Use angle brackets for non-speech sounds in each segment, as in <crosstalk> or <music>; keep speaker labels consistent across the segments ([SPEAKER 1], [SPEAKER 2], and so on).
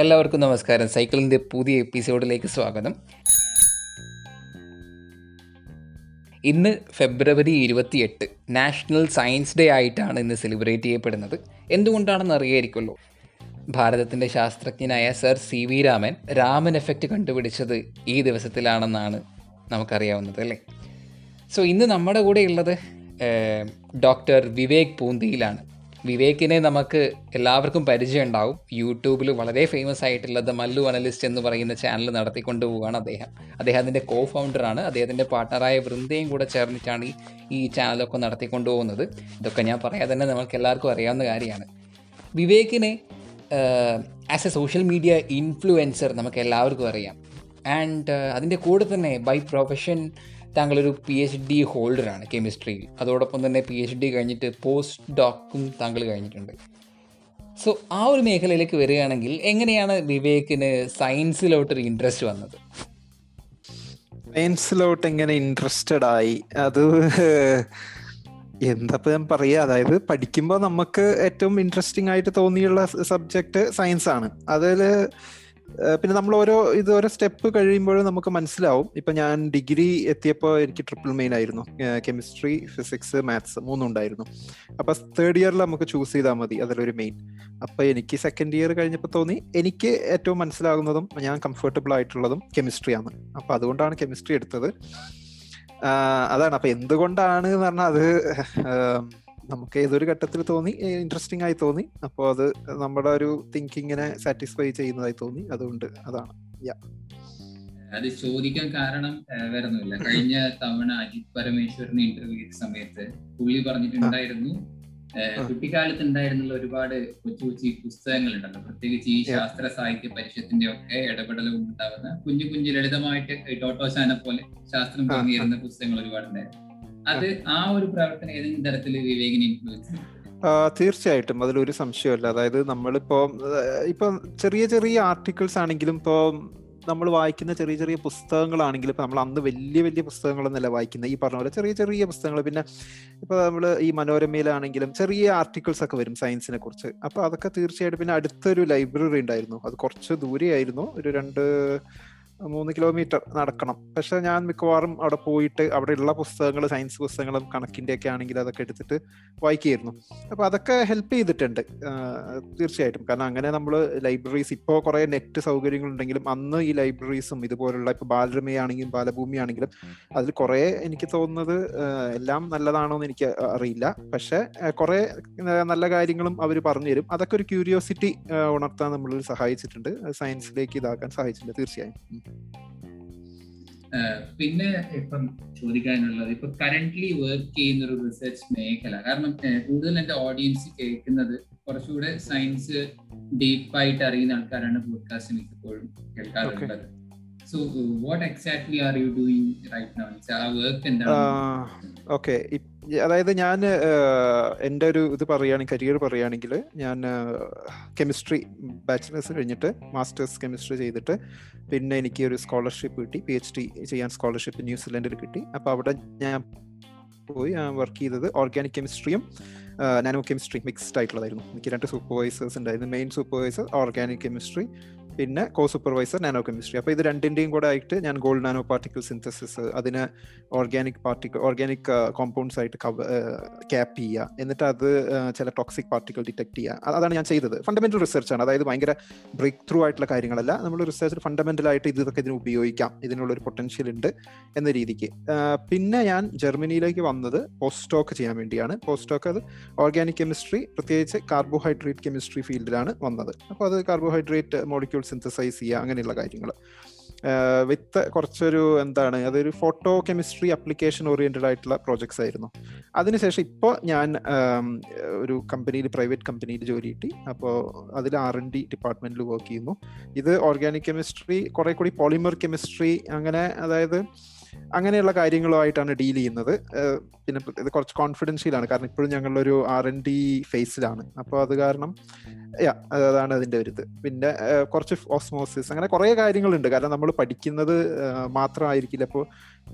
[SPEAKER 1] എല്ലാവർക്കും നമസ്കാരം. സൈക്കിളിന്റെ പുതിയ എപ്പിസോഡിലേക്ക് സ്വാഗതം. ഇന്ന് ഫെബ്രുവരി ഇരുപത്തിയെട്ട്. നാഷണൽ സയൻസ് ഡേ ആയിട്ടാണ് ഇന്ന് സെലിബ്രേറ്റ് ചെയ്യപ്പെടുന്നത്. എന്തുകൊണ്ടാണെന്ന് അറിയായിരിക്കുമല്ലോ? ഭാരതത്തിന്റെ ശാസ്ത്രജ്ഞനായ sir C V Raman Raman effect കണ്ടുപിടിച്ചത് ഈ ദിവസത്തിലാണെന്നാണ് നമുക്കറിയാവുന്നത് അല്ലേ? സോ ഇന്ന് നമ്മുടെ കൂടെ ഉള്ളത് ഡോക്ടർ വിവേക് പൂന്തിയിലാണ്. വിവേകിനെ നമുക്ക് എല്ലാവർക്കും പരിചയം ഉണ്ടാവും യൂട്യൂബിൽ വളരെ ഫേമസ് ആയിട്ടുള്ള ദ മല്ലു അനലിസ്റ്റ് എന്ന് പറയുന്ന ചാനൽ നടത്തിക്കൊണ്ട് പോവുകയാണ് അദ്ദേഹം. അദ്ദേഹത്തിന്റെ കോ ഫൗണ്ടറാണ് അദ്ദേഹത്തിന്റെ പാർട്ണറായ വൃന്ദയും കൂടെ ചേർന്നിട്ടാണ് ഈ ഈ ചാനലൊക്കെ നടത്തിക്കൊണ്ട് പോകുന്നത്. ഇതൊക്കെ ഞാൻ പറയാതെ തന്നെ നമുക്ക് എല്ലാവർക്കും അറിയാവുന്ന കാര്യമാണ്. വിവേകിനെ as a social media influencer നമുക്ക് എല്ലാവർക്കും അറിയാം. ആൻഡ് അതിന്റെ കൂടെ തന്നെ ബൈ പ്രൊഫഷൻ താങ്കളൊരു പി എച്ച് ഡി ഹോൾഡറാണ് കെമിസ്ട്രിയിൽ അതോടൊപ്പം തന്നെ പി എച്ച് ഡി കഴിഞ്ഞിട്ട് പോസ്റ്റ് ഡോക്കും താങ്കൾ കഴിഞ്ഞിട്ടുണ്ട്. സോ ആ ഒരു മേഖലയിലേക്ക് വരികയാണെങ്കിൽ എങ്ങനെയാണ് വിവേകിന് സയൻസിലോട്ടൊരു ഇൻട്രസ്റ്റ് വന്നത്?
[SPEAKER 2] സയൻസിലോട്ട് എങ്ങനെ ഇൻട്രസ്റ്റഡ് ആയി? അത് എന്താ ഞാൻ പറയാ അതായത് പഠിക്കുമ്പോൾ നമുക്ക് ഏറ്റവും ഇൻട്രസ്റ്റിംഗ് ആയിട്ട് തോന്നിയുള്ള സബ്ജക്റ്റ് സയൻസ് ആണ്. അതിൽ പിന്നെ നമ്മൾ ഓരോ ഇത് ഓരോ സ്റ്റെപ്പ് കഴിയുമ്പോഴും നമുക്ക് മനസ്സിലാവും. ഇപ്പൊ ഞാൻ ഡിഗ്രി എത്തിയപ്പോൾ എനിക്ക് ട്രിപ്പിൾ മെയിൻ ആയിരുന്നു. കെമിസ്ട്രി ഫിസിക്സ് മാത്സ് മൂന്നും ഉണ്ടായിരുന്നു. അപ്പൊ തേർഡ് ഇയറിൽ നമുക്ക് ചൂസ് ചെയ്താൽ മതി. അതിലൊരു മെയിൻ അപ്പൊ എനിക്ക് സെക്കൻഡ് ഇയർ കഴിഞ്ഞപ്പോൾ തോന്നി എനിക്ക് ഏറ്റവും മനസ്സിലാകുന്നതും ഞാൻ കംഫർട്ടബിൾ ആയിട്ടുള്ളതും കെമിസ്ട്രിയാണ് അപ്പൊ അതുകൊണ്ടാണ് കെമിസ്ട്രി എടുത്തത്. അതാണ്. അപ്പൊ എന്തുകൊണ്ടാണ് എന്ന് പറഞ്ഞാൽ അത് നമുക്ക് ഏതൊരു ഘട്ടത്തിൽ തോന്നി ഇൻട്രസ്റ്റിംഗ് ആയി തോന്നി. അപ്പോൾ അത് നമ്മുടെ ഒരു തിങ്കിങ്ങിനെ സാറ്റിസ്ഫൈ ചെയ്യുന്നതായി തോന്നി. അതുകൊണ്ട് അതാണ്.
[SPEAKER 3] അത് ചോദിക്കാൻ കാരണം വേറൊന്നുമില്ല. കഴിഞ്ഞ തവണ അജിത് പരമേശ്വരനെ ഇന്റർവ്യൂ ചെയ്ത സമയത്ത് പുള്ളി പറഞ്ഞിട്ടുണ്ടായിരുന്നു കുട്ടിക്കാലത്ത് ഉണ്ടായിരുന്നുള്ള ഒരുപാട് കൊച്ചു കൊച്ചു പുസ്തകങ്ങൾ ഉണ്ടല്ലോ പ്രത്യേകിച്ച് ഈ ശാസ്ത്ര സാഹിത്യ പരിഷത്തിന്റെ ഒക്കെ ഇടപെടലും കൊണ്ടുണ്ടാകുന്ന കുഞ്ഞു കുഞ്ഞു ലളിതമായിട്ട് ടോട്ടോശാന പോലെ ശാസ്ത്രം തുടങ്ങിയിരുന്ന പുസ്തകങ്ങൾ ഒരുപാടുണ്ടായിരുന്നു. അത് ആ ഒരു പ്രവർത്തനം ഏതെങ്കിലും തരത്തിൽ വിവേകിനെ ഇൻഫ്ലുവൻസ്
[SPEAKER 2] തീർച്ചയായിട്ടും. അതിലൊരു സംശയമല്ല അതായത് നമ്മളിപ്പോ ഇപ്പൊ ചെറിയ ചെറിയ ആർട്ടിക്കിൾസ് ആണെങ്കിലും ഇപ്പോ നമ്മൾ വായിക്കുന്ന ചെറിയ ചെറിയ പുസ്തകങ്ങളാണെങ്കിലും ഇപ്പൊ നമ്മൾ അന്ന് വലിയ വലിയ പുസ്തകങ്ങളൊന്നല്ല വായിക്കുന്നത് ഈ പറഞ്ഞ പോലെ ചെറിയ ചെറിയ പുസ്തകങ്ങൾ. പിന്നെ ഇപ്പൊ നമ്മൾ ഈ മനോരമയിലാണെങ്കിലും ചെറിയ ആർട്ടിക്കിൾസ് ഒക്കെ വരും സയൻസിനെ കുറിച്ച്. അപ്പൊ അതൊക്കെ തീർച്ചയായിട്ടും പിന്നെ അടുത്തൊരു ലൈബ്രറി ഉണ്ടായിരുന്നു. അത് കുറച്ച് ദൂരെയായിരുന്നു. ഒരു രണ്ട് മൂന്ന് കിലോമീറ്റർ നടക്കണം. പക്ഷെ ഞാൻ മിക്കവാറും അവിടെ പോയിട്ട് അവിടെ ഉള്ള പുസ്തകങ്ങൾ സയൻസ് പുസ്തകങ്ങളും കണക്കിന്റെ ഒക്കെ ആണെങ്കിൽ അതൊക്കെ എടുത്തിട്ട് വായിക്കുകയായിരുന്നു അപ്പോൾ അതൊക്കെ ഹെൽപ്പ് ചെയ്തിട്ടുണ്ട്. തീർച്ചയായിട്ടും. കാരണം അങ്ങനെ നമ്മൾ ലൈബ്രറീസ് ഇപ്പോൾ കുറേ നെറ്റ് സൗകര്യങ്ങളുണ്ടെങ്കിലും അന്ന് ഈ ലൈബ്രറീസും ഇതുപോലുള്ള ഇപ്പോൾ ബാലരമയാണെങ്കിലും ബാലഭൂമി ആണെങ്കിലും അതിൽ കുറേ എനിക്ക് തോന്നുന്നത് എല്ലാം നല്ലതാണോ എന്ന് എനിക്ക് അറിയില്ല. പക്ഷെ കുറേ നല്ല കാര്യങ്ങളും അവർ പറഞ്ഞു തരും അതൊക്കെ ഒരു ക്യൂരിയോസിറ്റി ഉണർത്താൻ നമ്മളിൽ സഹായിച്ചിട്ടുണ്ട്. സയൻസിലേക്ക് ഇതാക്കാൻ സഹായിച്ചിട്ടുണ്ട്. തീർച്ചയായും.
[SPEAKER 3] പിന്നെ ഇപ്പം ചോദിക്കാനുള്ളത് ഇപ്പൊ കറന്റ്ലി വർക്ക് ചെയ്യുന്ന ഒരു റിസർച്ച് മേഖല. കാരണം കൂടുതൽ എന്റെ ഓഡിയൻസ് കേൾക്കുന്നത് കുറച്ചുകൂടെ സയൻസ് ഡീപ്പായിട്ട് അറിയുന്ന ആൾക്കാരാണ് പോഡ്കാസ്റ്റ് മിക്കപ്പോഴും കേൾക്കാറുള്ളത്. So what exactly are you doing right now ആ വർക്ക് എന്താണ്?
[SPEAKER 2] ഓക്കെ അതായത് ഞാൻ എന്റെ ഒരു ഇത് പറയുകയാണെങ്കിൽ കരിയർ പറയുകയാണെങ്കിൽ ഞാൻ കെമിസ്ട്രി ബാച്ചിലേഴ്സ് കഴിഞ്ഞിട്ട് മാസ്റ്റേഴ്സ് കെമിസ്ട്രി ചെയ്തിട്ട് പിന്നെ എനിക്ക് ഒരു സ്കോളർഷിപ്പ് കിട്ടി പി എച്ച് ഡി ചെയ്യാൻ സ്കോളർഷിപ്പ് ന്യൂസിലൻഡിൽ കിട്ടി. അപ്പോൾ അവിടെ ഞാൻ പോയി വർക്ക് ചെയ്തത് ഓർഗാനിക് കെമിസ്ട്രിയും നാനോ കെമിസ്ട്രി മിക്സ്ഡ് ആയിട്ടുള്ളതായിരുന്നു. എനിക്ക് രണ്ട് സൂപ്പർവൈസേഴ്സ് ഉണ്ടായിരുന്നു. മെയിൻ സൂപ്പർവൈസർ ഓർഗാനിക് കെമിസ്ട്രി പിന്നെ കോ സൂപ്പർവൈസർ നാനോ കെമിസ്ട്രി അപ്പോൾ ഇത് രണ്ടിന്റെയും കൂടെ ആയിട്ട് ഞാൻ ഗോൾഡ് നാനോ പാർട്ടിക്കിൾ സിന്തസിസ് അതിന് ഓർഗാനിക് പാർട്ടിക്കിൾ ഓർഗാനിക് കോമ്പൗണ്ട്സ് ആയിട്ട് ക്യാപ്പ് ചെയ്യുക. എന്നിട്ട് അത് ചില ടോക്സിക് പാർട്ടിക്കിൾ ഡിറ്റക്ട് ചെയ്യുക. അതാണ് ഞാൻ ചെയ്തത്. ഫണ്ടമെന്റൽ ആണ്. അതായത് ഭയങ്കര ബ്രേക്ക് ത്രൂ ആയിട്ടുള്ള കാര്യങ്ങളല്ല. നമ്മൾ റിസർച്ചിൽ ഫണ്ടമെന്റൽ ആയിട്ട് ഇതൊക്കെ ഇതിന് ഉപയോഗിക്കാം. ഇതിനുള്ള ഒരു പൊട്ടൻഷ്യൽ ഉണ്ട് എന്ന രീതിക്ക്. പിന്നെ ഞാൻ ജർമ്മനിയിലേക്ക് വന്നത് പോസ്റ്റോക്ക് ചെയ്യാൻ വേണ്ടിയാണ്. പോസ്റ്റോക്ക് അത് ഓർഗാനിക് കെമിസ്ട്രി പ്രത്യേകിച്ച് കാർബോഹൈഡ്രേറ്റ് കെമിസ്ട്രി ഫീൽഡിലാണ് വന്നത്. അപ്പോൾ അത് കാർബോഹൈഡ്രേറ്റ് മോളിക്യൂൾ സിന്തസൈസ് ചെയ്യുക അങ്ങനെയുള്ള കാര്യങ്ങൾ വിത്ത് കുറച്ചൊരു എന്താണ് അതൊരു ഫോട്ടോ കെമിസ്ട്രി അപ്ലിക്കേഷൻ ഓറിയന്റഡ് ആയിട്ടുള്ള പ്രോജക്ട്സ് ആയിരുന്നു. അതിനുശേഷം ഇപ്പോൾ ഞാൻ ഒരു കമ്പനിയിൽ പ്രൈവറ്റ് കമ്പനിയിൽ ജോലി കിട്ടി. അപ്പോൾ അതിൽ ആർ എൻ ഡി ഡിപ്പാർട്ട്മെന്റിൽ വർക്ക് ചെയ്യുന്നു. ഇത് ഓർഗാനിക് കെമിസ്ട്രി കുറെ കൂടി പോളിമർ കെമിസ്ട്രി അങ്ങനെ അതായത് അങ്ങനെയുള്ള കാര്യങ്ങളുമായിട്ടാണ് ഡീൽ ചെയ്യുന്നത്. പിന്നെ ഇത് കുറച്ച് കോൺഫിഡൻഷ്യലാണ് കാരണം ഇപ്പോഴും ഞങ്ങളൊരു ആർ എൻ ഡി ഫേസിലാണ് അപ്പോൾ അത് കാരണം യാ അതാണ് അതിന്റെ ഒരു ഇത്. പിന്നെ കുറച്ച് ഓസ്മോസിസ് അങ്ങനെ കുറേ കാര്യങ്ങളുണ്ട്. കാരണം നമ്മൾ പഠിക്കുന്നത് മാത്രമായിരിക്കില്ല. അപ്പോൾ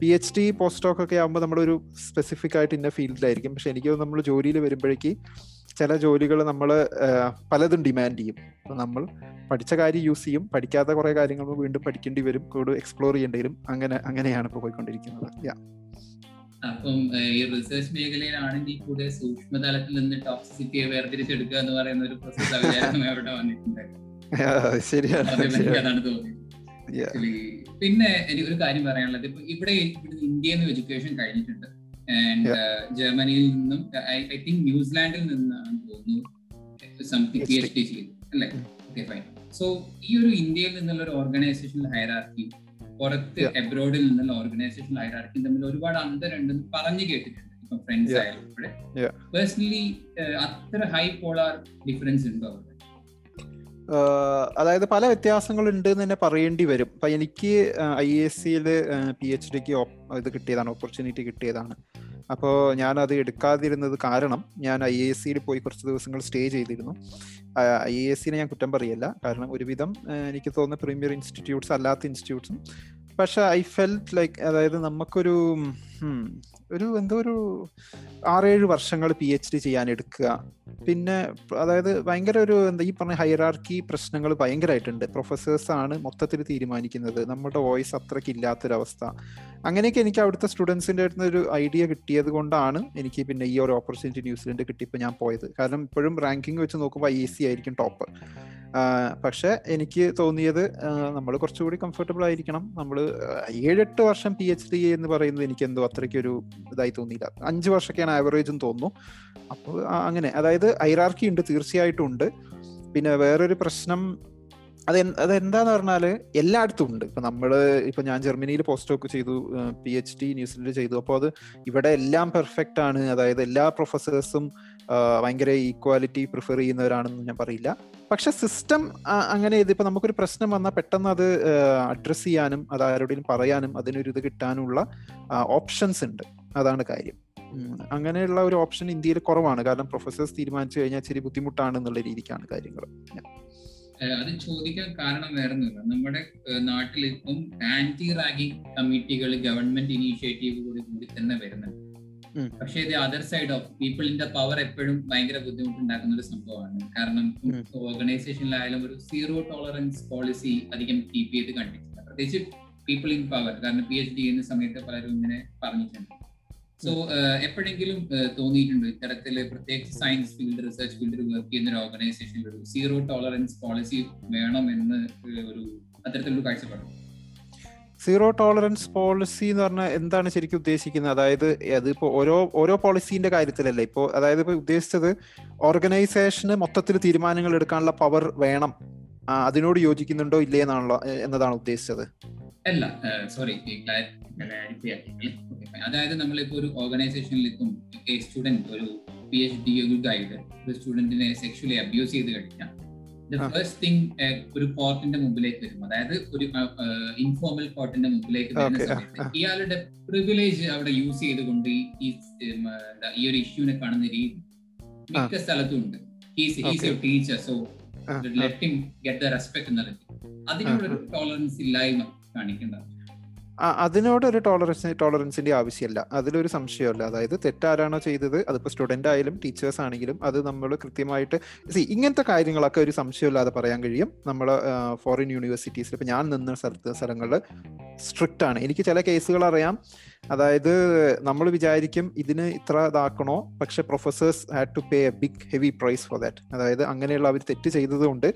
[SPEAKER 2] P H D postdoc ഒക്കെ ആകുമ്പോൾ നമ്മളൊരു സ്പെസിഫിക് ആയിട്ട് ഇന്ന ഫീൽഡിലായിരിക്കും. പക്ഷെ എനിക്ക് നമ്മൾ ജോലിയിൽ വരുമ്പോഴേക്ക് ചില ജോലികൾ നമ്മൾ പലതും ഡിമാൻഡ് ചെയ്യും. അപ്പോൾ നമ്മൾ പഠിച്ച കാര്യം യൂസ് ചെയ്യും. പഠിക്കാത്ത കുറേ കാര്യങ്ങൾ വീണ്ടും പഠിക്കേണ്ടി വരും. കൂടുതൽ എക്സ്പ്ലോർ ചെയ്യേണ്ടി വരും. അങ്ങനെ അങ്ങനെയാണ് ഇപ്പോൾ പോയിക്കൊണ്ടിരിക്കുന്നത്.
[SPEAKER 3] അപ്പം ഈ റിസർച്ച് മേഖലയിലാണെങ്കിൽ കൂടെ സൂക്ഷ്മതലത്തിൽ നിന്ന് ടോക്സിസിറ്റിയെ വേർതിരിച്ചെടുക്കുക എന്ന് പറയുന്ന ഒരു പ്രോസസ് അവിചാരം അവിടെ വന്നിട്ടുണ്ട്. <laughs>
[SPEAKER 2] ശരിയാണ്
[SPEAKER 3] പിന്നെ എനിക്ക് ഒരു കാര്യം പറയാനുള്ളത്. ഇപ്പൊ ഇവിടെ ഇവിടുന്ന് ഇന്ത്യയിൽ നിന്ന് എഡ്യൂക്കേഷൻ കഴിഞ്ഞിട്ടുണ്ട്. ആൻഡ് ജർമ്മനിയിൽ നിന്നും ഐ തിങ്ക് ന്യൂസിലാൻഡിൽ നിന്നാണ് തോന്നുന്നു. സംതിങ് പി എച്ച് ഡി ചെയ്തു. അല്ലേ? ഓക്കെ ഫൈൻ സോ ഈ ഒരു ഇന്ത്യയിൽ നിന്നുള്ള ഒരു ഓർഗനൈസേഷണൽ ഹൈറാർക്കി പുറത്ത് എബ്രോഡിൽ നിന്നുള്ള ഓർഗനൈസേഷൻ ഹൈറാർക്കി തമ്മിൽ ഒരുപാട് അന്തരമുണ്ടെന്ന് പറഞ്ഞു കേട്ടിട്ടുണ്ട്. ഇപ്പൊ ഫ്രണ്ട്സ്. ആയാലും ഇവിടെ. പേഴ്സണലി അത്ര ഹൈ പോളാർ ഡിഫറൻസ് ഉണ്ടോ അവിടെ?
[SPEAKER 2] അതായത് പല വ്യത്യാസങ്ങളുണ്ട് എന്ന് തന്നെ പറയേണ്ടി വരും. അപ്പം എനിക്ക് ഐ എസ് സിയിൽ പി എച്ച് ഡിക്ക് ഇത് കിട്ടിയതാണ് ഓപ്പർച്യൂണിറ്റി കിട്ടിയതാണ്. അപ്പോൾ ഞാൻ അത് എടുക്കാതിരുന്നത് കാരണം ഞാൻ ഐ എസ് സിയിൽ പോയി കുറച്ച് ദിവസങ്ങൾ സ്റ്റേ ചെയ്തിരുന്നു. ഐ എസ് സിനെ ഞാൻ കുറ്റം പറയല്ല. കാരണം ഒരുവിധം എനിക്ക് തോന്നുന്ന പ്രീമിയർ ഇൻസ്റ്റിറ്റ്യൂട്ട്സ് അല്ലാത്ത ഇൻസ്റ്റിറ്റ്യൂട്ട്സും പക്ഷെ ഐ ഫെൽറ്റ് ലൈക്ക് അതായത് നമുക്കൊരു ഒരു എന്തോ ഒരു ആറേഴ് വർഷങ്ങൾ പി എച്ച് ഡി ചെയ്യാൻ എടുക്കുക പിന്നെ അതായത് ഭയങ്കര ഒരു എന്താ ഈ പറഞ്ഞ ഹൈറാർക്കി പ്രശ്നങ്ങൾ ഭയങ്കരമായിട്ടുണ്ട് പ്രൊഫസേഴ്സ് ആണ് മൊത്തത്തിൽ തീരുമാനിക്കുന്നത്. നമ്മുടെ വോയിസ് അത്രയ്ക്ക് ഇല്ലാത്തൊരവസ്ഥ. അങ്ങനെയൊക്കെ എനിക്ക് അവിടുത്തെ സ്റ്റുഡൻസിന്റെ അടുത്ത് ഒരു ഐഡിയ കിട്ടിയത് കൊണ്ടാണ് എനിക്ക് പിന്നെ ഈ ഒരു ഓപ്പർച്യൂണിറ്റി ന്യൂസിലൻഡ് കിട്ടിയപ്പോൾ ഞാൻ പോയത്. കാരണം ഇപ്പോഴും റാങ്കിങ് വെച്ച് നോക്കുമ്പോൾ ഐ സി ആയിരിക്കും ടോപ്പ് പക്ഷെ എനിക്ക് തോന്നിയത് നമ്മൾ കുറച്ചുകൂടി കംഫർട്ടബിൾ ആയിരിക്കണം. നമ്മൾ ഏഴെട്ട് വർഷം പി എച്ച് ഡി എന്ന് പറയുന്നത് എനിക്ക് എന്തോ അത്രയ്ക്കൊരു ഇതായി തോന്നിയില്ല. അഞ്ച് വർഷമൊക്കെയാണ് ആവറേജ് എന്ന് തോന്നുന്നു. അപ്പോൾ അങ്ങനെ. അതായത് ഐറാർക്കി ഉണ്ട് തീർച്ചയായിട്ടും ഉണ്ട്. പിന്നെ വേറൊരു പ്രശ്നം അത് അതെന്താന്ന് പറഞ്ഞാൽ എല്ലായിടത്തും ഉണ്ട്. ഇപ്പൊ നമ്മൾ ഇപ്പൊ ഞാൻ ജർമ്മനിയിൽ പോസ്റ്റ് ഒക്കെ ചെയ്തു പി എച്ച് ഡി ന്യൂസിലൻഡിൽ ചെയ്തു. അപ്പോൾ അത് ഇവിടെ എല്ലാം പെർഫെക്റ്റ് ആണ്. അതായത് എല്ലാ പ്രൊഫസേഴ്സും ഭയങ്കര ഈക്വാലിറ്റി പ്രിഫർ ചെയ്യുന്നവരാണെന്ന് ഞാൻ പറയില്ല. പക്ഷെ സിസ്റ്റം അങ്ങനെ ഇതിപ്പോ നമുക്കൊരു പ്രശ്നം വന്നാൽ പെട്ടെന്ന് അത് അഡ്രസ്സ് ചെയ്യാനും അത് ആരോടെങ്കിലും പറയാനും അതിനൊരു ഇത് കിട്ടാനുള്ള ഓപ്ഷൻസ് ഉണ്ട്. അതാണ് കാര്യം. അങ്ങനെയുള്ള ഒരു ഓപ്ഷൻ ഇന്ത്യയിൽ കുറവാണ്. കാരണം പ്രൊഫസേഴ്സ് തീരുമാനിച്ചു കഴിഞ്ഞാൽ ചെറിയ ബുദ്ധിമുട്ടാണ് എന്നുള്ള രീതിക്കാണ് കാര്യങ്ങൾ.
[SPEAKER 3] അത് ചോദിക്കാൻ കാരണം വേറൊന്നുമില്ല. നമ്മുടെ നാട്ടിൽ ഇപ്പം ആന്റി റാഗിംഗ് കമ്മിറ്റികൾ ഗവൺമെന്റ് ഇനീഷ്യേറ്റീവ് കൂടി കൂടി തന്നെ വരുന്നുണ്ട്. പക്ഷെ ഇത് അതർ സൈഡ് ഓഫ് പീപ്പിളിന്റെ പവർ എപ്പോഴും ഭയങ്കര ബുദ്ധിമുട്ടുണ്ടാക്കുന്ന ഒരു സംഭവമാണ്. കാരണം. ഓർഗനൈസേഷനിലായാലും ഒരു സീറോ ടോളറൻസ് പോളിസി അധികം കീപ്പ് ചെയ്ത് കണ്ടിട്ടില്ല. പ്രത്യേകിച്ച് പീപ്പിൾ ഇൻ പവർ കാരണം പി എച്ച് ഡി ചെയ്യുന്ന സമയത്ത് പലരും ഇങ്ങനെ പറഞ്ഞിട്ടുണ്ട്. സോ എപ്പോഴെങ്കിലും തോന്നിയിട്ടുണ്ട് ഇത്തരത്തിൽ പ്രത്യേകിച്ച് സയൻസ് ഫീൽഡ് റിസർച്ച് ഫീൽഡിൽ വർക്ക് ചെയ്യുന്ന ഒരു ഓർഗനൈസേഷനിൽ ഒരു സീറോ ടോളറൻസ് പോളിസി വേണം എന്ന് ഒരു അത്തരത്തിലൊരു കാഴ്ചപ്പാട്.
[SPEAKER 2] സീറോ ടോളറൻസ് പോളിസി എന്ന് പറഞ്ഞാൽ എന്താണ് ശരിക്കും ഉദ്ദേശിക്കുന്നത്? അതായത് അതിപ്പോ ഓരോ ഓരോ പോളിസീന്റെ കാര്യത്തിലല്ലേ? ഇപ്പോ അതായത് ഇപ്പൊ ഉദ്ദേശിച്ചത് ഓർഗനൈസേഷന് മൊത്തത്തിൽ തീരുമാനങ്ങൾ എടുക്കാനുള്ള പവർ വേണം. അതിനോട് യോജിക്കുന്നുണ്ടോ ഇല്ലേ എന്നാണല്ലോ എന്നതാണ് ഉദ്ദേശിച്ചത്.
[SPEAKER 3] അല്ല സോറി അതായത് നമ്മളിപ്പോ ഒരു ഓർഗനൈസേഷനിൽ എത്തും സ്റ്റുഡന്റ് ഒരു പി എച്ച് ഡി ഒരു ഗൈഡ് ഒരു സ്റ്റുഡന്റിനെ സെക്ഷലി അബ്യൂസ് ചെയ്ത് കഴിഞ്ഞാൽ ദ ഫസ്റ്റ് തിങ് ഒരു കോർട്ടിന്റെ മുമ്പിലേക്ക് വരും. അതായത് ഒരു ഇൻഫോർമൽ കോർട്ടിന്റെ മുമ്പിലേക്ക് വരുന്ന സമയത്ത്. ഇയാളുടെ പ്രിവിലേജ് അവിടെ യൂസ് ചെയ്തുകൊണ്ട് ഈ ഈ, ഒരു ഇഷ്യൂനെ കാണുന്ന രീതി മിക്ക സ്ഥലത്തും ഉണ്ട്. He's. Teacher so. Let him get the respect എന്ന അതിനുള്ള ടോളറൻസ് ഇല്ലായ്മ. കാണിക്കേണ്ട.
[SPEAKER 2] അതിനോട് ഒരു ടോളറൻസ് ടോളറൻസിന്റെ ആവശ്യമില്ല. അതിലൊരു സംശയമല്ല അതായത് തെറ്റാരാണോ ചെയ്തത്? അതിപ്പോ സ്റ്റുഡന്റ് ആയാലും ടീച്ചേഴ്സ് ആണെങ്കിലും അത് നമ്മൾ കൃത്യമായിട്ട് സി ഇങ്ങനത്തെ കാര്യങ്ങളൊക്കെ ഒരു സംശയമില്ലാതെ പറയാൻ കഴിയും. നമ്മൾ ഫോറിൻ യൂണിവേഴ്സിറ്റീസിൽ ഇപ്പൊ ഞാൻ നിന്ന സ്ഥലത്ത് സ്ഥലങ്ങളിൽ സ്ട്രിക്റ്റ് ആണ്. എനിക്ക് ചില കേസുകൾ അറിയാം. അതായത് നമ്മൾ വിചാരിക്കും ഇതിന് ഇത്ര ഇതാക്കണോ? പക്ഷെ professors had to pay a big heavy price for that അതായത് അങ്ങനെയുള്ള അവർ തെറ്റ് ചെയ്തതുകൊണ്ട്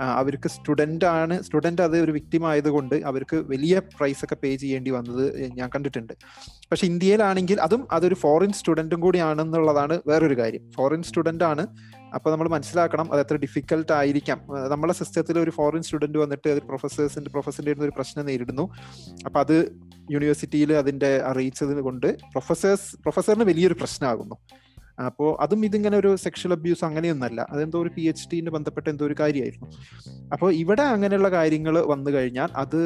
[SPEAKER 2] അവർക്ക് സ്റ്റുഡന്റ് ആണ് സ്റ്റുഡന്റ് അത് ഒരു വിക്ടിം ആയതുകൊണ്ട് അവർക്ക് വലിയ പ്രൈസ് ഒക്കെ പേ ചെയ്യേണ്ടി വന്നത് ഞാൻ കണ്ടിട്ടുണ്ട്. പക്ഷെ ഇന്ത്യയിലാണെങ്കിൽ അതും അതൊരു ഫോറിൻ സ്റ്റുഡന്റും കൂടിയാണെന്നുള്ളതാണ് വേറൊരു കാര്യം. ഫോറിൻ സ്റ്റുഡന്റ് ആണ്. അപ്പോൾ നമ്മൾ മനസ്സിലാക്കണം അത് എത്ര ഡിഫിക്കൽട്ട് ആയിരിക്കാം. നമ്മളെ സിസ്റ്റത്തിൽ ഒരു ഫോറിൻ സ്റ്റുഡന്റ് വന്നിട്ട് അത് പ്രൊഫസേഴ്സിന്റെ പ്രൊഫസറിന്റെ ഒരു പ്രശ്നം നേരിടുന്നു. അപ്പോൾ അത് യൂണിവേഴ്സിറ്റിയിൽ അതിന്റെ അറിയിച്ചത് കൊണ്ട് പ്രൊഫസേഴ്സ് പ്രൊഫസറിന് വലിയൊരു പ്രശ്നമാകുന്നു. അപ്പോൾ അതും ഇതിങ്ങനെ ഒരു സെക്ഷൽ അബ്യൂസ് അങ്ങനെയൊന്നല്ല. അതെന്തോ ഒരു പി എച്ച് ഡിന് ബന്ധപ്പെട്ട എന്തോ ഒരു കാര്യമായിരുന്നു. അപ്പോൾ ഇവിടെ അങ്ങനെയുള്ള കാര്യങ്ങൾ വന്നു കഴിഞ്ഞാൽ അത്